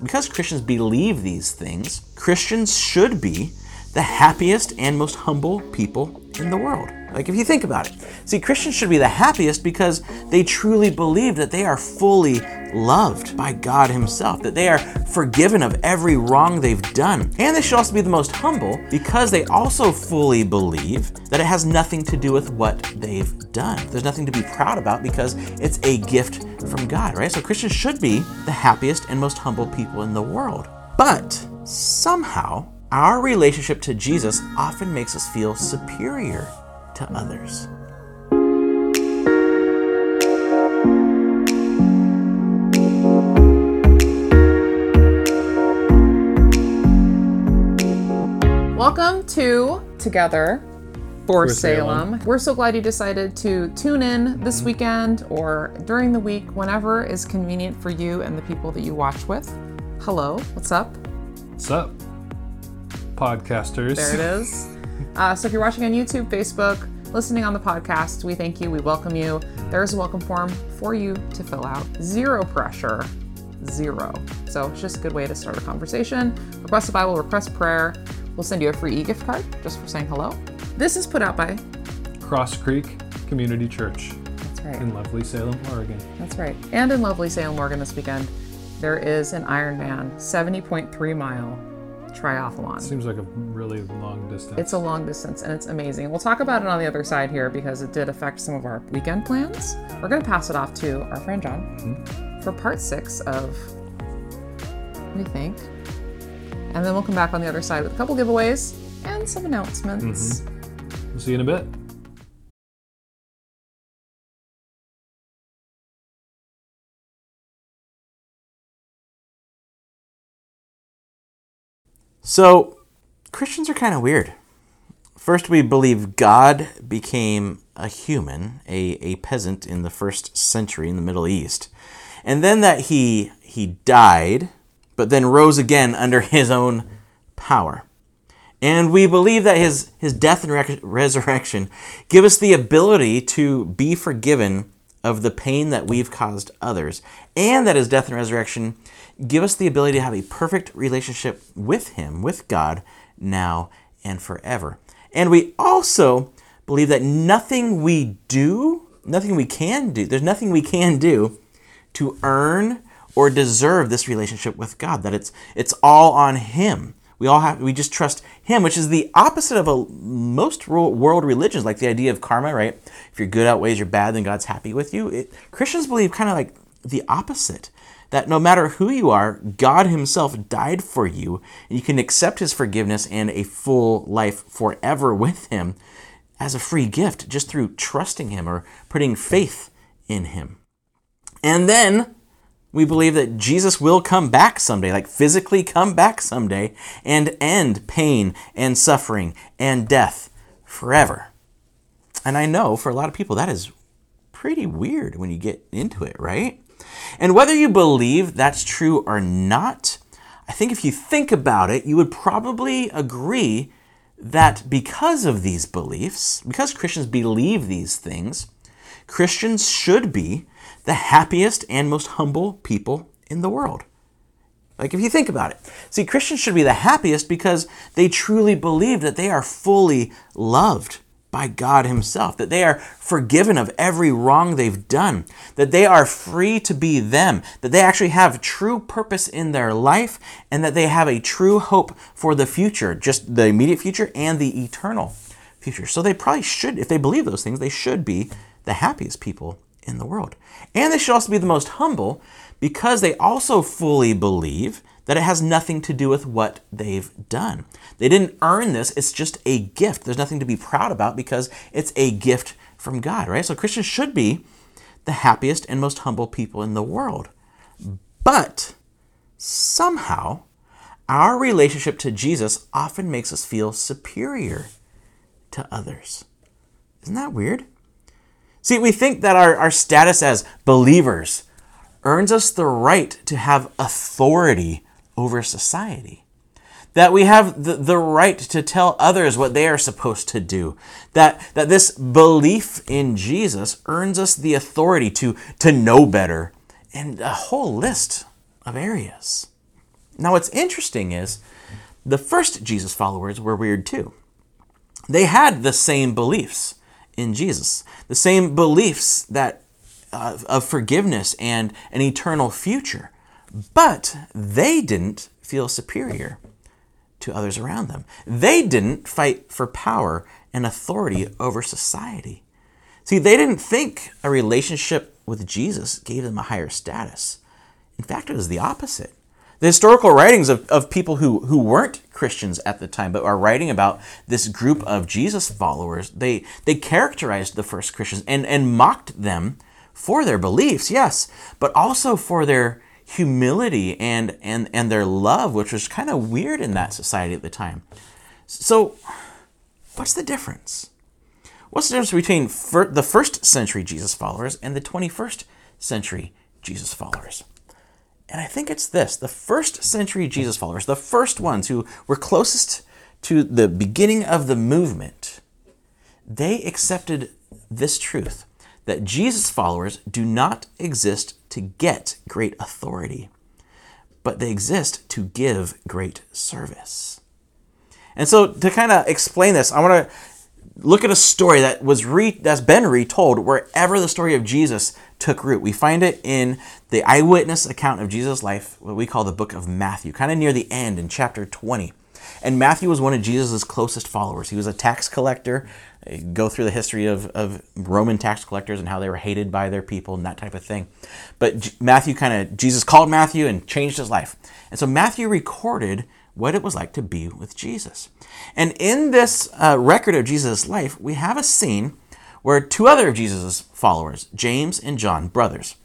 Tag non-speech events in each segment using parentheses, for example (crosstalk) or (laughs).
Because Christians believe these things, Christians should be the happiest and most humble people in the world. Like, if you think about it, see, Christians should be the happiest because they truly believe that they are fully loved by God Himself, that they are forgiven of every wrong they've done. And they should also be the most humble because they also fully believe that it has nothing to do with what they've done. There's nothing to be proud about because it's a gift from God, right? So Christians should be the happiest and most humble people in the world. But somehow, our relationship to Jesus often makes us feel superior to others. Welcome to Together for, For Salem. Salem. We're so glad you decided to tune in this weekend or during the week, whenever is convenient for you and the people that you watch with. Hello, what's up? What's up, podcasters? There it is. (laughs) Uh, so if you're watching on YouTube, Facebook, listening on the podcast, we thank you. We welcome you. There's a welcome form for you to fill out. Zero pressure. Zero. So it's just a good way to start a conversation. Request a Bible, request prayer. We'll send you a free e-gift card just for saying hello. This is put out by. Cross Creek Community Church That's right. in lovely Salem, Oregon. That's right. And in lovely Salem, Oregon this weekend, there is an Ironman 70.3 mile triathlon. Seems like a really long distance. It's a long distance and it's amazing. We'll talk about it on the other side here because it did affect some of our weekend plans. We're going to pass it off to our friend Jon mm-hmm. for part six of what do you think? And then we'll come back on the other side with a couple giveaways and some announcements. Mm-hmm. We'll see you in a bit. So, Christians are kind of weird. First, we believe God became a human, a, a peasant in the first century in the Middle East. And then that he, he died, but then rose again under his own power. And we believe that his, his death and rec- resurrection give us the ability to be forgiven of the pain that we've caused others, and that his death and resurrection give us the ability to have a perfect relationship with him, with God, now and forever. And we also believe that nothing we do, nothing we can do, there's nothing we can do to earn or deserve this relationship with God. That it's it's all on Him. We all have we just trust Him, which is the opposite of a, most world religions, like the idea of karma. Right? If your good outweighs your bad, then God's happy with you. It, Christians believe kind of like the opposite. That no matter who you are, God Himself died for you, and you can accept His forgiveness and a full life forever (laughs) with Him as a free gift just through trusting Him or putting faith in Him. And then we believe that Jesus will come back someday, like physically come back someday, and end pain and suffering and death forever. And I know for a lot of people that is pretty weird when you get into it, right? And whether you believe that's true or not, I think if you think about it, you would probably agree that because of these beliefs, because Christians believe these things, Christians should be the happiest and most humble people in the world. Like, if you think about it, see, Christians should be the happiest because they truly believe that they are fully loved by God Himself, that they are forgiven of every wrong they've done, that they are free to be them, that they actually have true purpose in their life, and that they have a true hope for the future, just the immediate future and the eternal future. So they probably should, if they believe those things, they should be the happiest people in the world. And they should also be the most humble because they also fully believe that it has nothing to do with what they've done. They didn't earn this, it's just a gift. There's nothing to be proud about because it's a gift from God, right? So Christians should be the happiest and most humble people in the world. But somehow, our relationship to Jesus often makes us feel superior to others. Isn't that weird? See, we think that our, our status as believers earns us the right to have authority over society. That we have the, the right to tell others what they are supposed to do. That, that this belief in Jesus earns us the authority to, to know better and a whole list of areas. Now, what's interesting is the first Jesus followers were weird too. They had the same beliefs in Jesus, the same beliefs that uh, of forgiveness and an eternal future, but they didn't feel superior to others around them. They didn't fight for power and authority over society. See, they didn't think a relationship with Jesus gave them a higher status. In fact, it was the opposite. The historical writings of, of people who, who weren't Christians at the time, but are writing about this group of Jesus followers, they, they characterized the first Christians and, and mocked them for their beliefs, yes, but also for their humility and, and, and their love, which was kind of weird in that society at the time. So, what's the difference? What's the difference between fir- the first century Jesus followers and the 21st century Jesus followers? And I think it's this the first century Jesus followers, the first ones who were closest to the beginning of the movement, they accepted this truth that Jesus followers do not exist to get great authority, but they exist to give great service. And so, to kind of explain this, I want to look at a story that was re- that's been retold wherever the story of Jesus took root. We find it in the eyewitness account of Jesus' life, what we call the book of Matthew, kind of near the end in chapter 20. And Matthew was one of Jesus' closest followers. He was a tax collector. Go through the history of, of Roman tax collectors and how they were hated by their people and that type of thing. But Matthew kind of, Jesus called Matthew and changed his life. And so Matthew recorded what it was like to be with Jesus. And in this uh, record of Jesus' life, we have a scene where two other of Jesus' followers, James and John, brothers,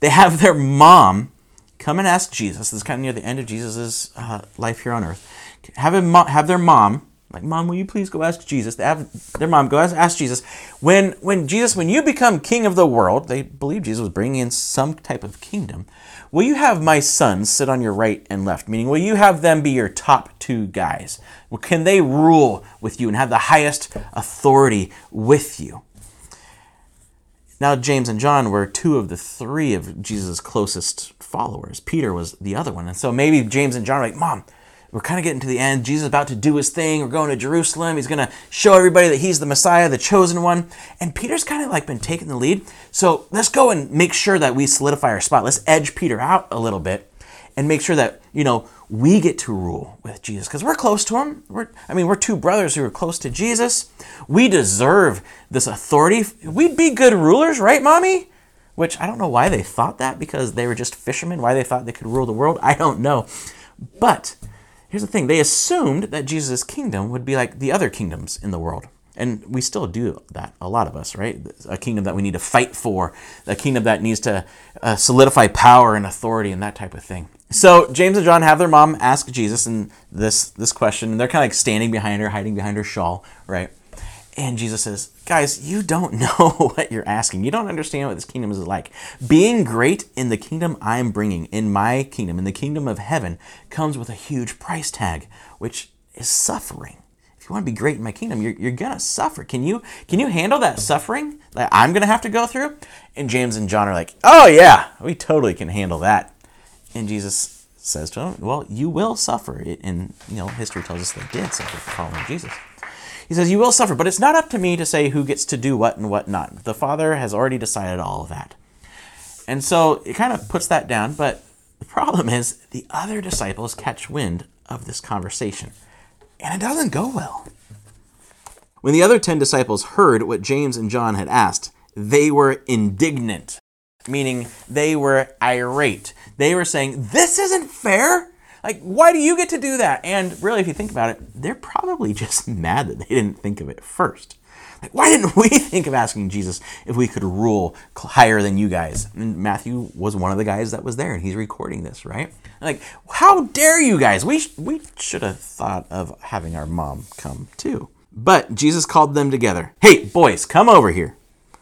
they have their mom come and ask Jesus. This is kind of near the end of Jesus' uh, life here on earth. Have, have their mom, like, Mom, will you please go ask Jesus? They have their mom go ask, ask Jesus. When, when Jesus, when you become king of the world, they believe Jesus was bringing in some type of kingdom. Will you have my sons sit on your right and left? Meaning, will you have them be your top two guys? Well, can they rule with you and have the highest authority with you? Now, James and John were two of the three of Jesus' closest followers. Peter was the other one. And so maybe James and John are like, Mom, we're kind of getting to the end. Jesus is about to do his thing. We're going to Jerusalem. He's going to show everybody that he's the Messiah, the chosen one. And Peter's kind of like been taking the lead. So let's go and make sure that we solidify our spot. Let's edge Peter out a little bit and make sure that, you know, we get to rule with Jesus because we're close to him. We're, I mean, we're two brothers who are close to Jesus. We deserve this authority. We'd be good rulers, right, mommy? Which I don't know why they thought that because they were just fishermen, why they thought they could rule the world. I don't know. But here's the thing they assumed that Jesus' kingdom would be like the other kingdoms in the world. And we still do that, a lot of us, right? A kingdom that we need to fight for, a kingdom that needs to uh, solidify power and authority and that type of thing. So James and John have their mom ask Jesus and this this question, and they're kind of like standing behind her, hiding behind her shawl, right? And Jesus says, Guys, you don't (laughs) know what you're asking. You don't understand what this kingdom is like. Being great in the kingdom I'm bringing, in my kingdom, in the kingdom of heaven, comes with a huge price tag, which is suffering. If you want to be great in my kingdom, you're, you're going to suffer. Can you, can you handle that suffering that I'm going to have to go through? And James and John are like, Oh, yeah, we totally can handle that. And Jesus says to him, Well, you will suffer. And, you know, history tells us they did suffer for following Jesus. He says, You will suffer, but it's not up to me to say who gets to do what and what not. The Father has already decided all of that. And so it kind of puts that down, but the problem is the other disciples catch wind of this conversation, and it doesn't go well. When the other ten disciples heard what James and John had asked, they were indignant, meaning they were irate. They were saying, This isn't fair. Like, why do you get to do that? And really, if you think about it, they're probably (laughs) just mad that they didn't think of it first. Like, why didn't we (laughs) think of asking Jesus if we could rule higher than you guys? And Matthew was one of the guys that was there, and he's recording this, right? Like, how dare you guys? We, we should have thought of having our mom come too. But Jesus called them together. Hey, boys, come over here.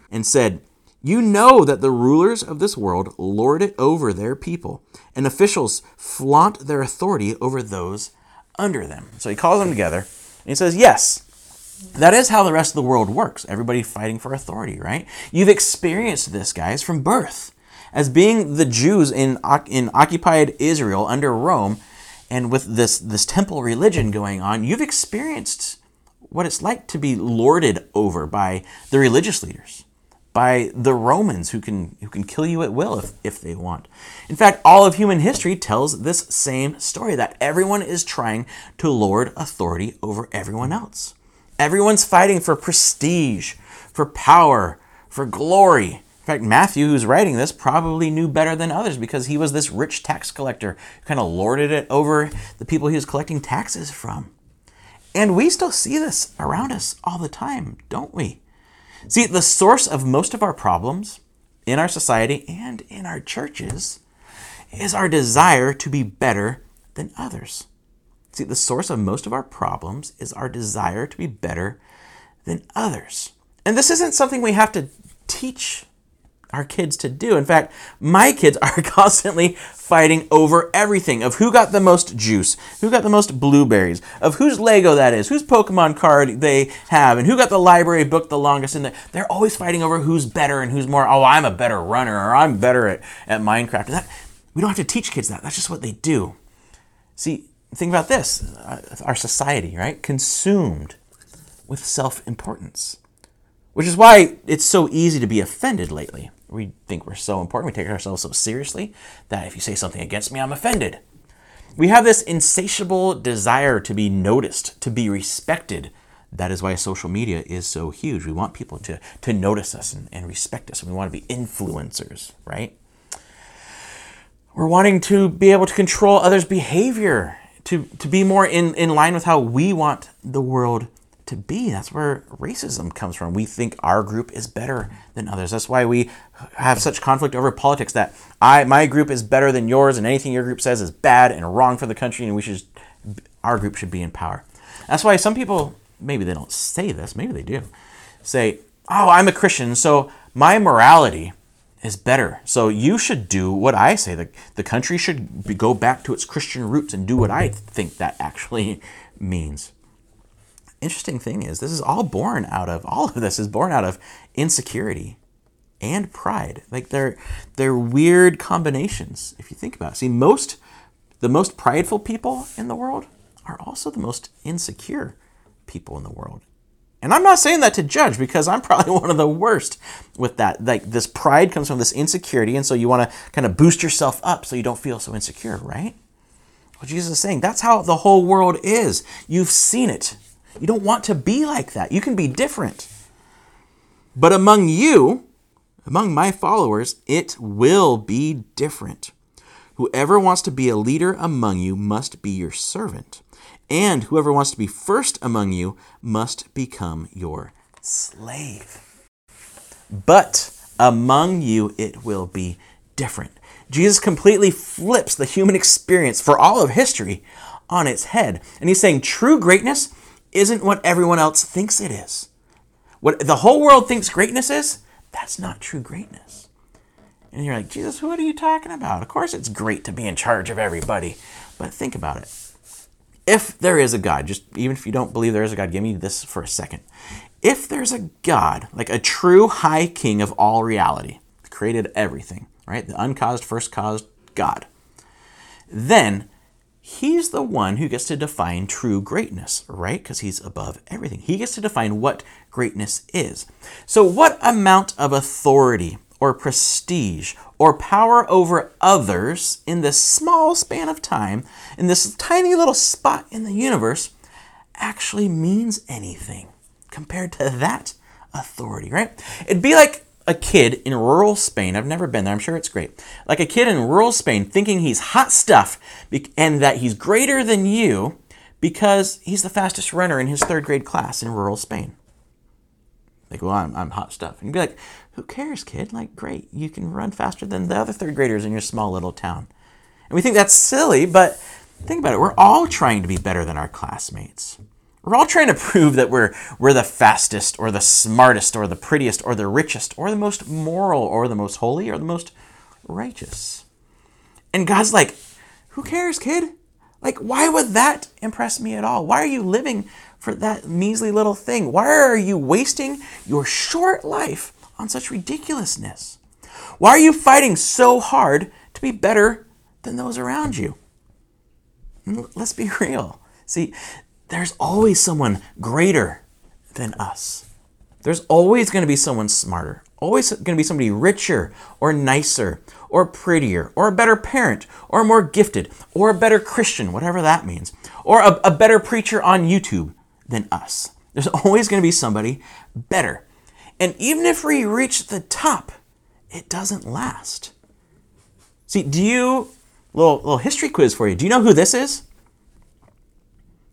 And said, You know that the rulers of this world lord it over their people, and officials flaunt their authority over those under them. So he calls them together, and he says, Yes, that is how the rest of the world works. Everybody fighting for authority, right? You've experienced this, guys, from birth. As being the Jews in, in occupied Israel under Rome, and with this this temple religion going on, you've experienced what it's like to be lorded over by the religious leaders, by the Romans who can who can kill you at will if, if they want. In fact, all of human history tells this same story that everyone is trying to lord authority over everyone else. Everyone's fighting for prestige, for power, for glory. In fact, Matthew, who's writing this, probably knew better than others because he was this rich tax collector who kind of lorded it over the people he was collecting taxes from. And we still see this around us all the time, don't we? See, the source of most of our problems in our society and in our churches is our desire to be better than others. See, the source of most of our problems is our desire to be better than others. And this isn't something we have to teach our kids to do. In fact, my kids (laughs) are constantly fighting over everything of who got the most juice, who got the most blueberries, of whose Lego that is, whose Pokemon card they have, and who got the library book the longest. And they're always fighting over who's better and who's more, oh, I'm a better runner or I'm better at, at Minecraft. And that, we don't have to teach kids that. That's just what they do. See, think about this uh, our society, right? Consumed with self importance, which is why it's so easy to be offended lately. We think we're so important, we take ourselves so seriously that if you say something against me, I'm offended. We have this insatiable desire to be noticed, to be respected. That is why social media is so huge. We want people to, to notice us and, and respect us, and we want to be influencers, right? We're wanting to be able to control others' behavior to, to be more in, in line with how we want the world to be. That's where racism comes from. We think our group is better than others. That's why we have such conflict over politics that I my group is better than yours and anything your group says is bad and wrong for the country and we should our group should be in power. That's why some people maybe they don't say this, maybe they do. Say, "Oh, I'm a Christian, so my morality is better. So you should do what I say. The, the country should be, go back to its Christian roots and do what I think that actually (laughs) means. Interesting thing is, this is all born out of, all of this is born out of insecurity and pride. Like they're, they're weird combinations if you think about it. See, most, the most prideful people in the world are also the most insecure people in the world. And I'm not saying that to judge because I'm probably (laughs) one of the worst with that. Like this pride comes from this insecurity, and so you want to kind of boost yourself up so you don't feel so insecure, right? What Jesus is saying, that's how the whole world is. You've seen it. You don't want to be like that. You can be different. But among you, among my followers, it will be different. Whoever wants to be a leader among you must be your servant and whoever wants to be first among you must become your slave. But among you it will be different. Jesus completely flips the human experience for all of history on its head. And he's saying true greatness isn't what everyone else thinks it is. What the whole world thinks greatness is, that's not true greatness. And you're like, Jesus, what are you talking about? Of course it's great to be in charge of everybody. But think about it if there is a God, just even if you don't believe there is a God, give me this for a second. If there's a God, like a true high king of all reality, created everything, right? The uncaused, first caused God, then he's the one who gets to define true greatness, right? Because he's above everything. He gets to define what greatness is. So, what amount of authority or prestige or power over others in this small span of time, in this tiny little spot in the universe, actually means anything compared to that authority, right? It'd be like a kid in rural Spain. I've never been there. I'm sure it's great. Like a kid in rural Spain thinking he's hot stuff and that he's greater than you because he's the fastest runner in his third grade class in rural Spain. Like, well, I'm, I'm hot stuff. And be like, who cares, kid? Like, great, you can run faster than the other third graders in your small little town. And we think that's silly, but think about it. We're all trying to be better than our classmates. We're all trying to prove that we're, we're the fastest or the smartest or the prettiest or the richest or the most moral or the most holy or the most righteous. And God's like, who cares, kid? Like, why would that impress me at all? Why are you living for that measly little thing? Why are you wasting your short life on such ridiculousness? Why are you fighting so hard to be better than those around you? let's be (laughs) real. See, there's always someone greater than us. There's always going to be someone smarter, always going to be somebody richer or nicer or prettier or a better parent or more gifted or a better Christian, whatever that means, or a, a better preacher on YouTube than us. There's (laughs) always going to be somebody better. And even if we reach the top, it doesn't last. See, do you, little, little history quiz for you, do you know who this is?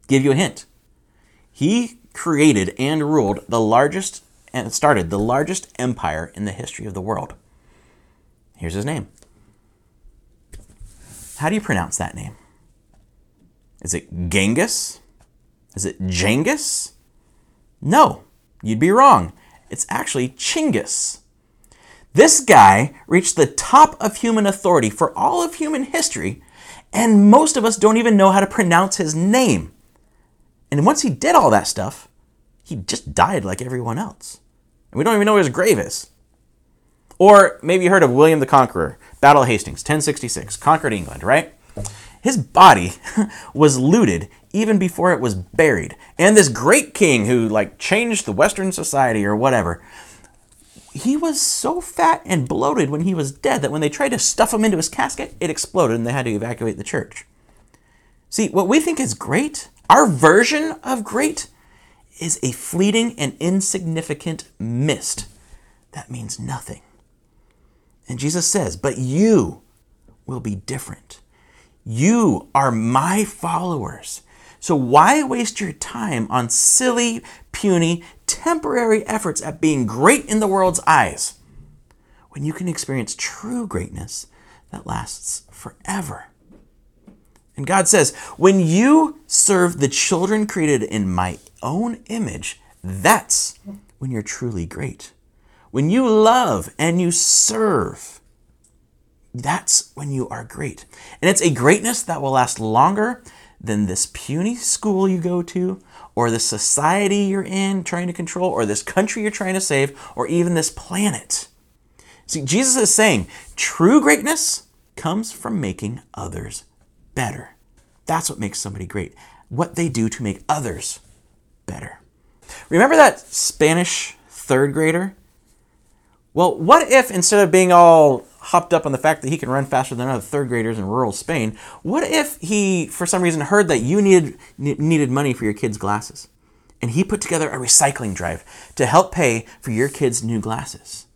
Give you a hint. He created and ruled the largest and started the largest empire in the history of the world. Here's his name. How do you pronounce that name? Is it Genghis? Is it Genghis? No, you'd be wrong. It's actually Chinggis. This guy reached the top of human authority for all of human history, and most of us don't even know how to pronounce his name. And once he did all that stuff, he just died like everyone else. And we don't even know where his grave is. Or maybe you heard of William the Conqueror, Battle of Hastings, 1066, conquered England, right? His body (laughs) was looted even before it was buried. And this great king who like changed the western society or whatever, he was so fat and bloated when he was dead that when they tried to stuff him into his casket, it exploded and they had to evacuate the church. See, what we think is great, our version of great, is a fleeting and insignificant mist that means nothing. And Jesus says, But you will be different. You are my followers. So why waste your time on silly, puny, temporary efforts at being great in the world's eyes when you can experience true greatness that lasts forever? And God says, when you serve the children created in my own image, that's when you're truly great. When you love and you serve, that's when you are great. And it's a greatness that will last longer than this puny school you go to, or the society you're in trying to control, or this country you're trying to save, or even this planet. See, Jesus is saying true greatness comes from making others better. That's what makes somebody great. What they do to make others better. Remember that Spanish third grader? Well, what if instead of being all hopped up on the fact that he can run faster than other third graders in rural Spain, what if he, for some reason, heard that you needed needed money for your kids' glasses, and he put together a recycling drive to help pay for your kids' new glasses?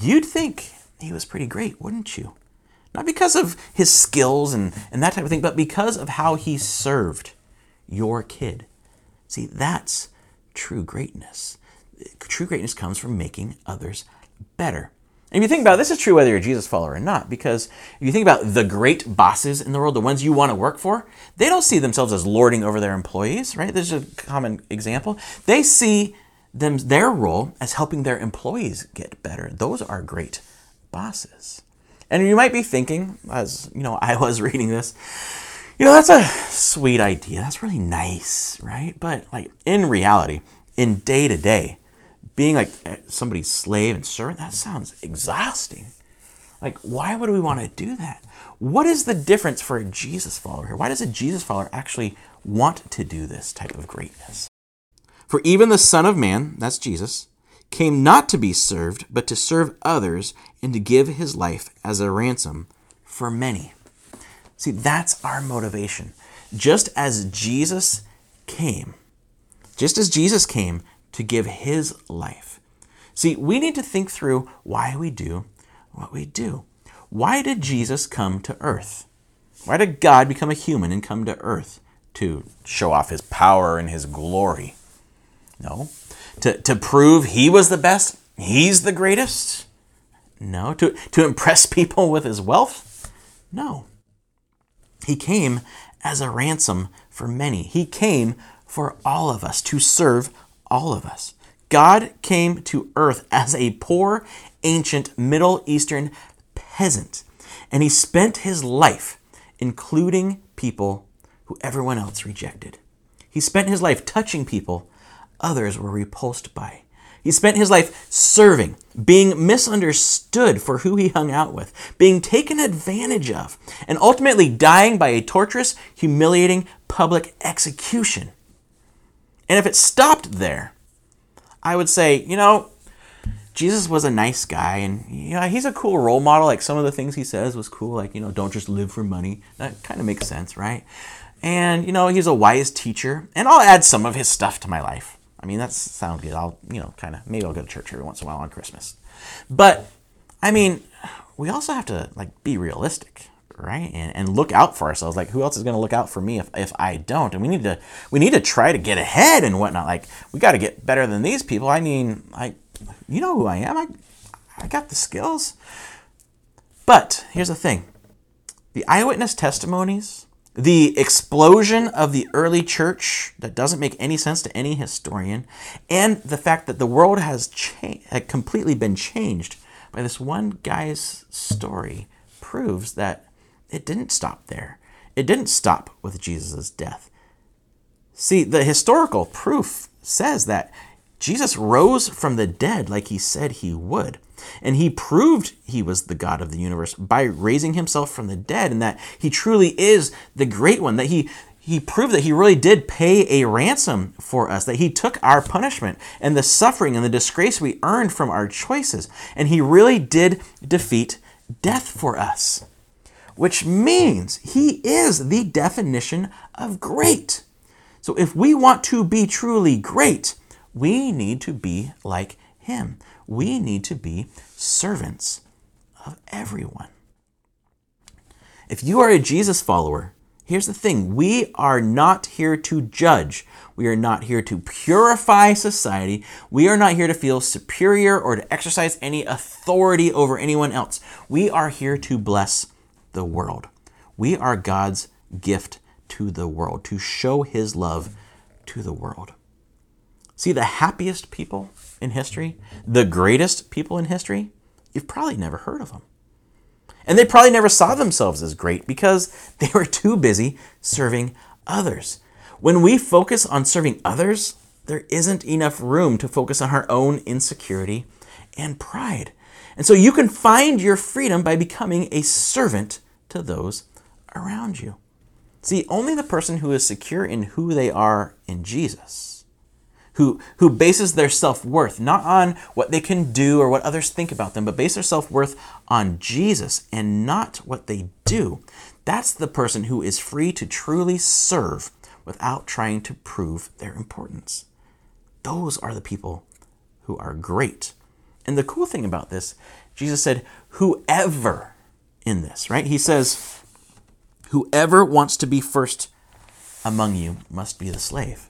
You'd think he was pretty great, wouldn't you? Not because of his skills and, and that type of thing, but because of how he served your kid. See, that's true greatness. True greatness comes from making others better. And if you think about it, this is true whether you're a Jesus follower or not, because if you think about the great bosses in the world, the ones you want to work for, they don't see themselves as lording over their employees, right? There's a common example. They see them their role as helping their employees get better. Those are great bosses. And you might be thinking, as you know, I was (laughs) reading this, you know, that's a sweet idea. That's really nice, right? But like in reality, in day to day, being like eh, somebody's slave and servant, that sounds exhausting. Like, why would we want to do that? What is the difference for a Jesus follower here? Why does a Jesus follower actually want to do this type of greatness? For even the Son of Man, that's Jesus, came not to be served, but to serve others and to give his life as a ransom for many. See, that's our motivation. Just as Jesus came, just as Jesus came to give his life. See, we need to think through why we do what we do. Why did Jesus come to earth? Why did God become a human and come to earth? To show off his power and his glory. No. To, to prove he was the best, he's the greatest. No. To, to impress (laughs) people with his wealth? No. He came as a ransom for many. He came for all of us, to serve all of us. God came to earth as a poor, ancient Middle Eastern peasant, and he spent his life including people who everyone else rejected. He spent his life touching people others were repulsed by, He spent his life serving, being misunderstood for who he hung out with, being taken advantage of, and ultimately dying by a torturous, humiliating public execution. And if it stopped there, I would say, you know, Jesus was a nice guy and yeah, he's a cool role model. Like some of the things he says was cool, like, you know, don't just live for money. That kind of makes sense, right? And, you know, he's a wise teacher. And I'll add some of his stuff to my life. I mean, that sounds good. I'll, you know, kind of, maybe I'll go to church every once in a while on Christmas. But, I mean, we also have to, like, be realistic, right? And, and look out for ourselves. Like, who else is going to look out for me if, if I don't? And we need to, we need to try to get ahead and whatnot. Like, we got to get better than these people. I mean, I, you know who I am. I, I got the skills. But here's the thing the eyewitness testimonies the explosion of the early church that doesn't make any sense to any historian, and the fact that the world has cha- had completely been changed by this one guy's story proves that it didn't stop there. It didn't stop with Jesus' death. See, the historical proof says that Jesus rose from the dead like he said he would. And he proved he was the God of the universe by raising himself from the dead and that he truly is the great one, that he he proved that he really did pay a ransom for us, that he took our punishment and the suffering and the disgrace we earned from our choices, and he really did defeat death for us. Which means he is the definition of great. So if we want to be truly great, we need to be like him we need to be servants of everyone. If you are a Jesus follower, here's the thing we are not here to judge. We are not here to purify society. We are not here to feel superior or to exercise any authority over anyone else. We are here to bless the world. We are God's gift to the world, to show his love to the world. See, the happiest people in history, the greatest people in history, you've probably never heard of them. And they probably never saw themselves as great because (laughs) they were too busy serving others. When we focus on serving others, there isn't enough room to focus on our own insecurity and pride. And so you can find your freedom by becoming a servant to those around you. See, only the person who is secure in who they are in Jesus who, who bases their self worth not on what they can do or what others think about them, but base their self worth on Jesus and not what they do. That's the person who is free to truly serve without trying to prove their importance. Those are the people who are great. And the cool thing about this, Jesus said, whoever in this, right? He says, whoever wants to be first among you must be the slave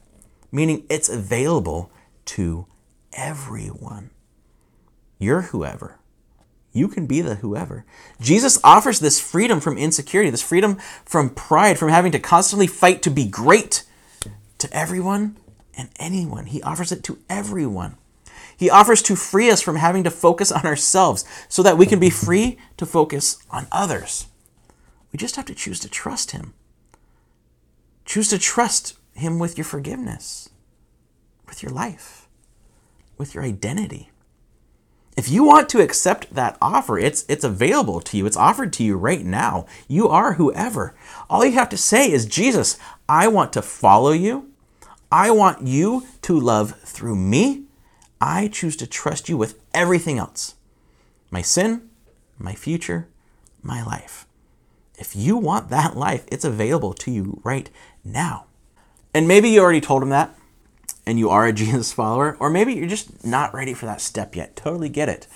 meaning it's available to everyone. You're whoever. You can be the whoever. Jesus offers this freedom from insecurity, this freedom from pride, from having to constantly fight to be great to everyone and anyone. He offers it to everyone. He offers to free us from having to focus on ourselves so that we can be free to focus on others. We just have to choose to trust Him. Choose to trust him with your forgiveness, with your life, with your identity. If you want to accept that offer, it's, it's available to you. It's offered to you right now. You are whoever. All you have to say is, Jesus, I want to follow you. I want you to love through me. I choose to trust you with everything else my sin, my future, my life. If you want that (laughs) life, it's available to you right now. And maybe you already told him that and you are a (laughs) Jesus follower, or maybe you're just not ready for that step yet. Totally get it.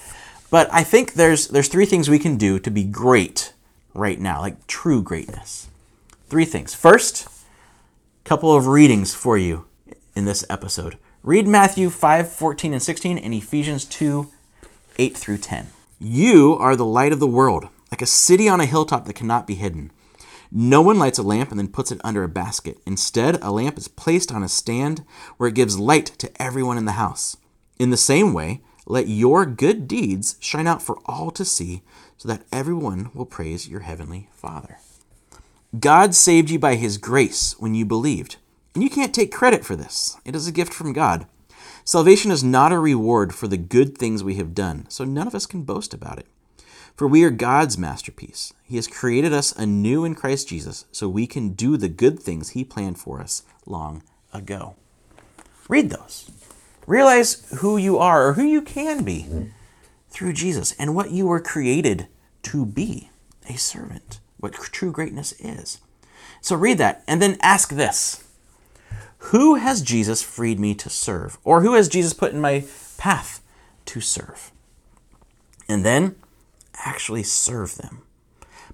But I think there's there's three things we can do to be great right now, like true greatness. Three things. First, couple of readings for you in this episode. Read Matthew 5, 14, and 16, and Ephesians 2, 8 through 10. You are the light of the world, like a city on a hilltop that cannot be hidden. No one lights a lamp and then puts it under a basket. Instead, a lamp is placed on a stand where it gives light to everyone in the house. In the same way, let your good deeds shine out for all to see, so that everyone will praise your heavenly Father. God saved you by his grace when you believed, and you can't take credit for this. It is a gift from God. Salvation is not a reward for the good things we have done, so none of us can boast about it. For we are God's masterpiece. He has created us anew in Christ Jesus so we can do the good things He planned for us long ago. Read those. Realize who you are or who you can be through Jesus and what you were created to be a servant, what true greatness is. So read that and then ask this Who has Jesus freed me to serve? Or who has Jesus put in my path to serve? And then actually serve them.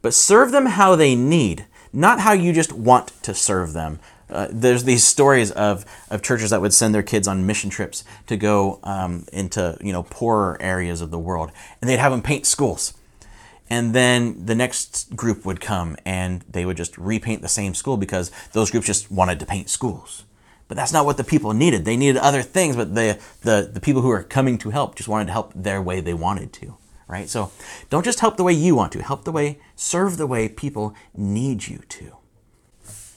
But serve them how they need, not how you just want to serve them. Uh, there's these stories of, of churches that would send their kids on mission trips to go um, into you know poorer areas of the world, and they'd have them paint schools. And then the next group would come and they would just repaint the same school because those groups just wanted to paint schools. But that's not what the people needed. They needed other things, but the, the, the people who are coming to help just wanted to help their way they wanted to right? So don't just help the way you want to, help the way, serve the way people need you to.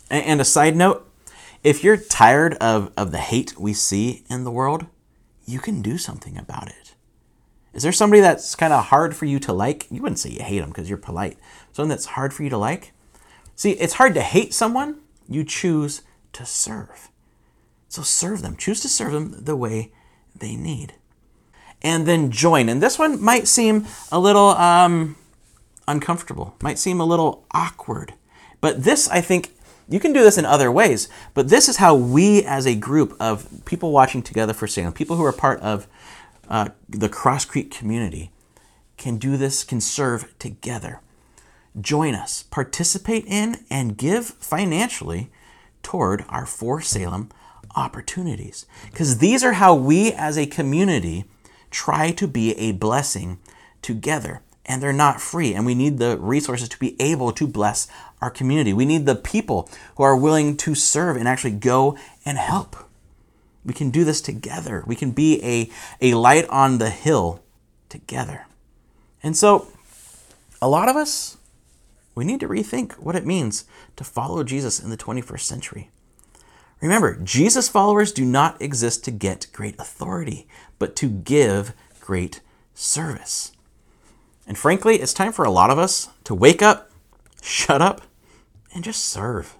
And a side note, if you're tired of, of the hate we see in the world, you can do something about it. Is there somebody that's kind of hard for you to like? You wouldn't say you hate them because you're polite. Someone that's hard for you to like? See, it's hard to hate someone. You choose to serve. So serve them. Choose to serve them the way they need and then join. And this one might seem a little um, uncomfortable, might seem a little awkward. But this, I think, you can do this in other ways, but this is how we as a group of people watching together for Salem, people who are part of uh, the Cross Creek community, can do this, can serve together. Join us, participate in, and give financially toward our For Salem opportunities. Because these are how we as a community try to be a blessing together. And they're not free. And we need the resources to be able to bless our community. We need the people who are willing to serve and actually go and help. We can do this together. We can be a, a light on the hill together. And so, a lot of us, we need to rethink what it means to follow Jesus in the 21st century. Remember, Jesus followers do not exist to get great authority, but to give great service. And frankly, it's time for a lot of us to wake up, shut up, and just serve.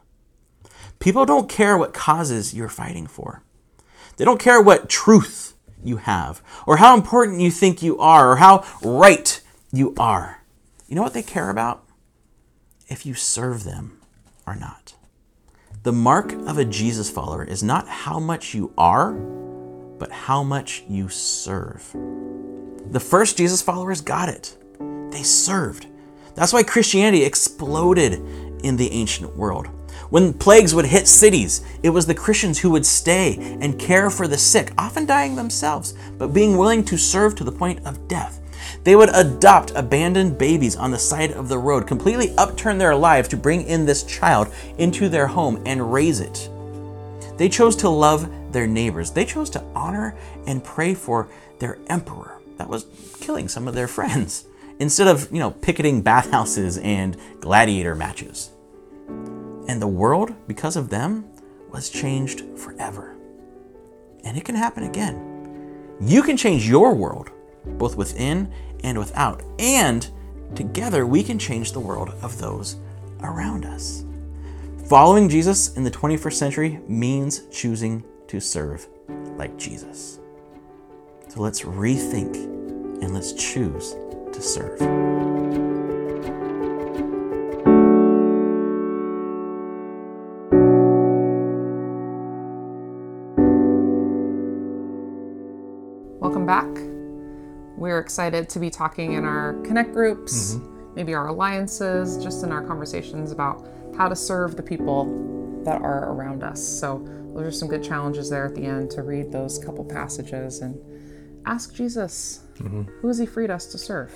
People don't care what causes you're fighting for. They don't care what truth you have, or how important you think you are, or how right you are. You know what they care about? If you serve them or not. The mark of a Jesus follower is not how much you are, but how much you serve. The first Jesus followers got it. They served. That's why Christianity exploded in the ancient world. When plagues would hit cities, it was the Christians who would stay and care for the sick, often dying themselves, but being willing to serve to the point of death. They would adopt abandoned babies on the side of the road, completely upturn their lives to bring in this child into their home and raise it. They chose to love their neighbors. They chose to honor and pray for their emperor that was killing some of their friends (laughs) instead of, you know, picketing bathhouses and gladiator matches. And the world, because of them, was changed forever. And it can happen again. You can change your world both within and without. And together we can change the world of those around us. Following Jesus in the 21st century means choosing to serve like Jesus. So let's rethink and let's choose to serve. We're excited to be talking in our connect groups, mm-hmm. maybe our alliances, just in our conversations about how to serve the people that are around us. So, those are some good challenges there at the end to read those couple passages and ask Jesus, mm-hmm. who has He freed us to serve?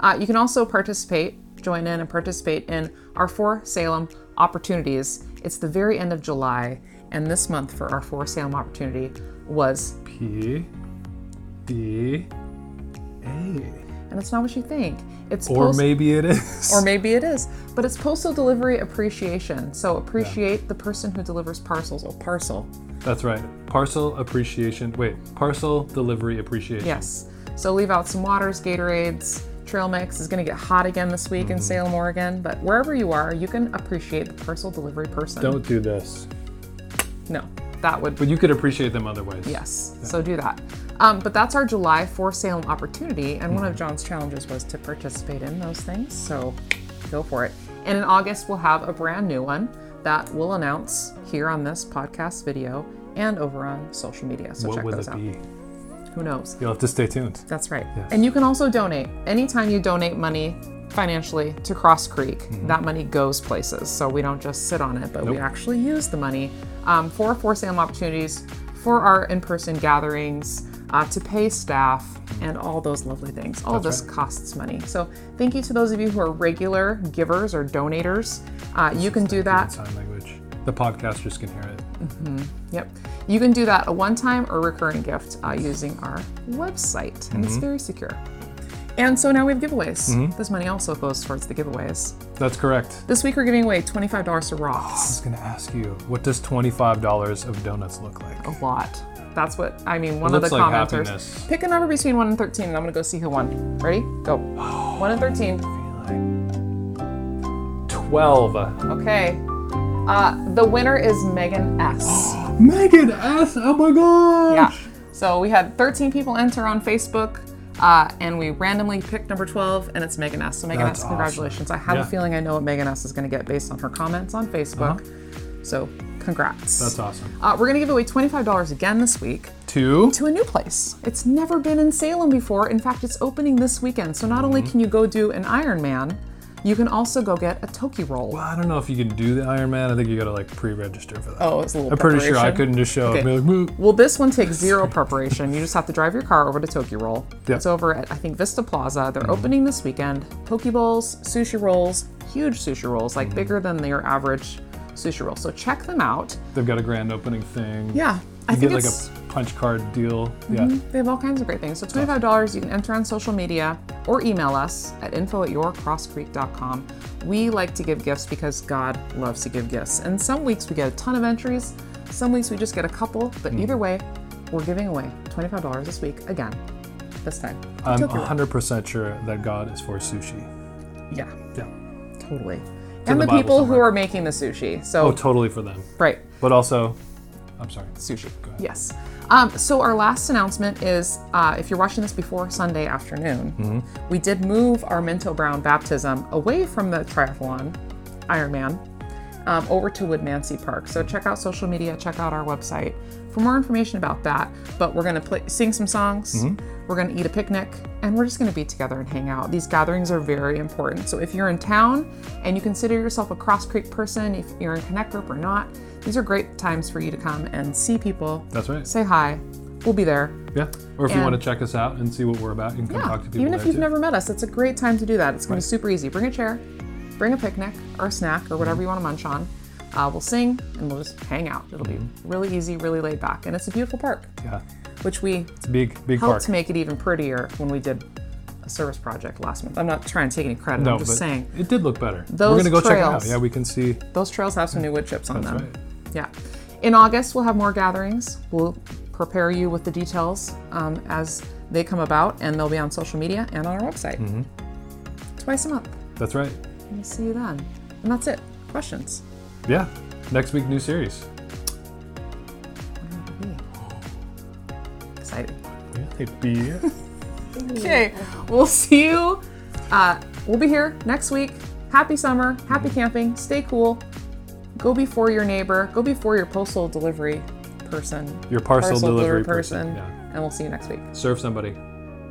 Uh, you can also participate, join in and participate in our For Salem opportunities. It's the very end of July, and this month for our For Salem opportunity was P D A. And it's not what you think. It's or maybe it is. Or maybe it is. But it's postal delivery appreciation. So appreciate the person who delivers parcels. Oh, parcel. That's right. Parcel appreciation. Wait, parcel delivery appreciation. Yes. So leave out some waters, Gatorades. Trail mix is going to get hot again this week Mm-hmm. in Salem, Oregon. But wherever you are, you can appreciate the parcel delivery person. Don't do this. No, that would But you could appreciate them otherwise. Yes, so do that. Um, but that's our July for Salem opportunity, and one of Jon's challenges was to participate in those things. So go for it. And in August, we'll have a brand new one that we'll announce here on this podcast video and over on social media. So What check will those it out. be? Who knows? You'll have to stay tuned. That's right. Yes. And you can also donate. Anytime you donate money financially to Cross Creek, that money goes places. So we don't just sit on it, but we actually use the money um, for For Salem opportunities, for our in person gatherings, uh, to pay staff, and all those lovely things. All That's this right. costs money. So thank you to those of you who are regular givers or donators. Uh, you can do that Sign language. The podcasters can hear it. Yep. You can do that a one time or recurring gift uh, using our website, and it's very secure. And so now we have giveaways. This money also goes towards the giveaways. That's correct. This week we're giving away $25 to Ross. I Roths. was going to ask you, what does $25 of donuts look like? A lot. That's what, I mean, one of the like commenters. happiness. Pick a number between 1 and 13, and I'm to go see who won. Ready? Go. (gasps) 1 and 13. 12. Okay. Uh, the winner is Megan S. (gasps) Megan S. Oh my gosh. Yeah. So we had 13 people enter on Facebook, uh, and we randomly picked number 12, and it's Megan S. So Megan That's S, congratulations. I have Yeah. a feeling I know what Megan S is going to get based on her comments on Facebook. So congrats. That's awesome. Uh, we're going to give away $25 again this week Two. to a new place. It's never been in Salem before. In fact, it's opening this weekend. So not only Mm-hmm. can you go do an Ironman, you can also go get a Tokyroll. Well, I don't know if you can do the Iron Man. I think you got to like pre-register for that. Oh, it's a little I'm pretty sure I preparation. couldn't just show up and be like, "Moo." Well, this one takes zero preparation. You just have to drive your car over to Tokyroll. Yeah. It's over at I think Vista Plaza. They're opening this weekend. Poke bowls, sushi rolls, huge sushi rolls, like bigger than your average sushi roll. So check them out. They've got a grand opening thing. Yeah, I You think get like it's Mm-hmm. a punch card deal. Yeah. they have all kinds of great things. So twenty-five dollars. You can enter on social media or email us at info at yourcrosscreek.com. We like to give gifts because God loves to give gifts. And some weeks we get a ton of entries. Some weeks we just get a couple. But Hmm. either way, we're giving away twenty-five dollars this week again. This time. I'm Tokyo 100% sure that God is for sushi. Yeah, Yeah. totally. And the the, people who are making the sushi. So Oh, totally for them. right. But also, I'm sorry. sushi. ahead. Yes. Um, so our last announcement is, uh, if you're watching this before Sunday afternoon, Mm-hmm. we did move our Minto Brown baptism away from the triathlon, Ironman, um, over to Woodmansee Park. So check out social media, check out our website for more information about that. But we're gonna play, sing some songs. Mm-hmm. We're gonna eat a picnic, and we're just gonna be together and hang out. These gatherings are very important. So if you're in town and you consider yourself a Cross Creek person, if you're in Connect Group or not, these are great times for you to come and see people, That's right. say hi. We'll be there. Yeah. Or if you want to check us out and see what we're about, you can come Yeah, talk to people even if you've too. never met us, it's a great time to do that. It's going to be super easy. Bring a chair, bring a picnic or a snack or whatever you want to munch on. Uh, we'll sing and we'll just hang out. It'll be really easy, really laid back, and it's a beautiful park, yeah. which we It's a big, big helped park. to make it even prettier when we did a service project last month. I'm not trying to take any credit. no, I'm just saying it did look better. Those we're gonna go check it out. Yeah, we can see. those trails have some new wood chips on That's them. right. Yeah. In August, we'll have more gatherings. We'll prepare you with the details um, as they come about, and they'll be on social media and on our website. Mm-hmm. Twice a month. That's right. We'll see you then. And that's it. Questions? Yeah. Next week, new series. They be. (laughs) Okay, we'll see you. Uh, we'll be here next week. Happy summer. Happy camping. Stay cool. Go before your neighbor. Go before your postal delivery person. Your parcel, delivery person. Yeah. And we'll see you next week. Serve somebody.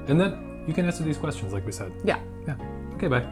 And then you can answer these questions like we said. Yeah. Yeah. Okay, bye.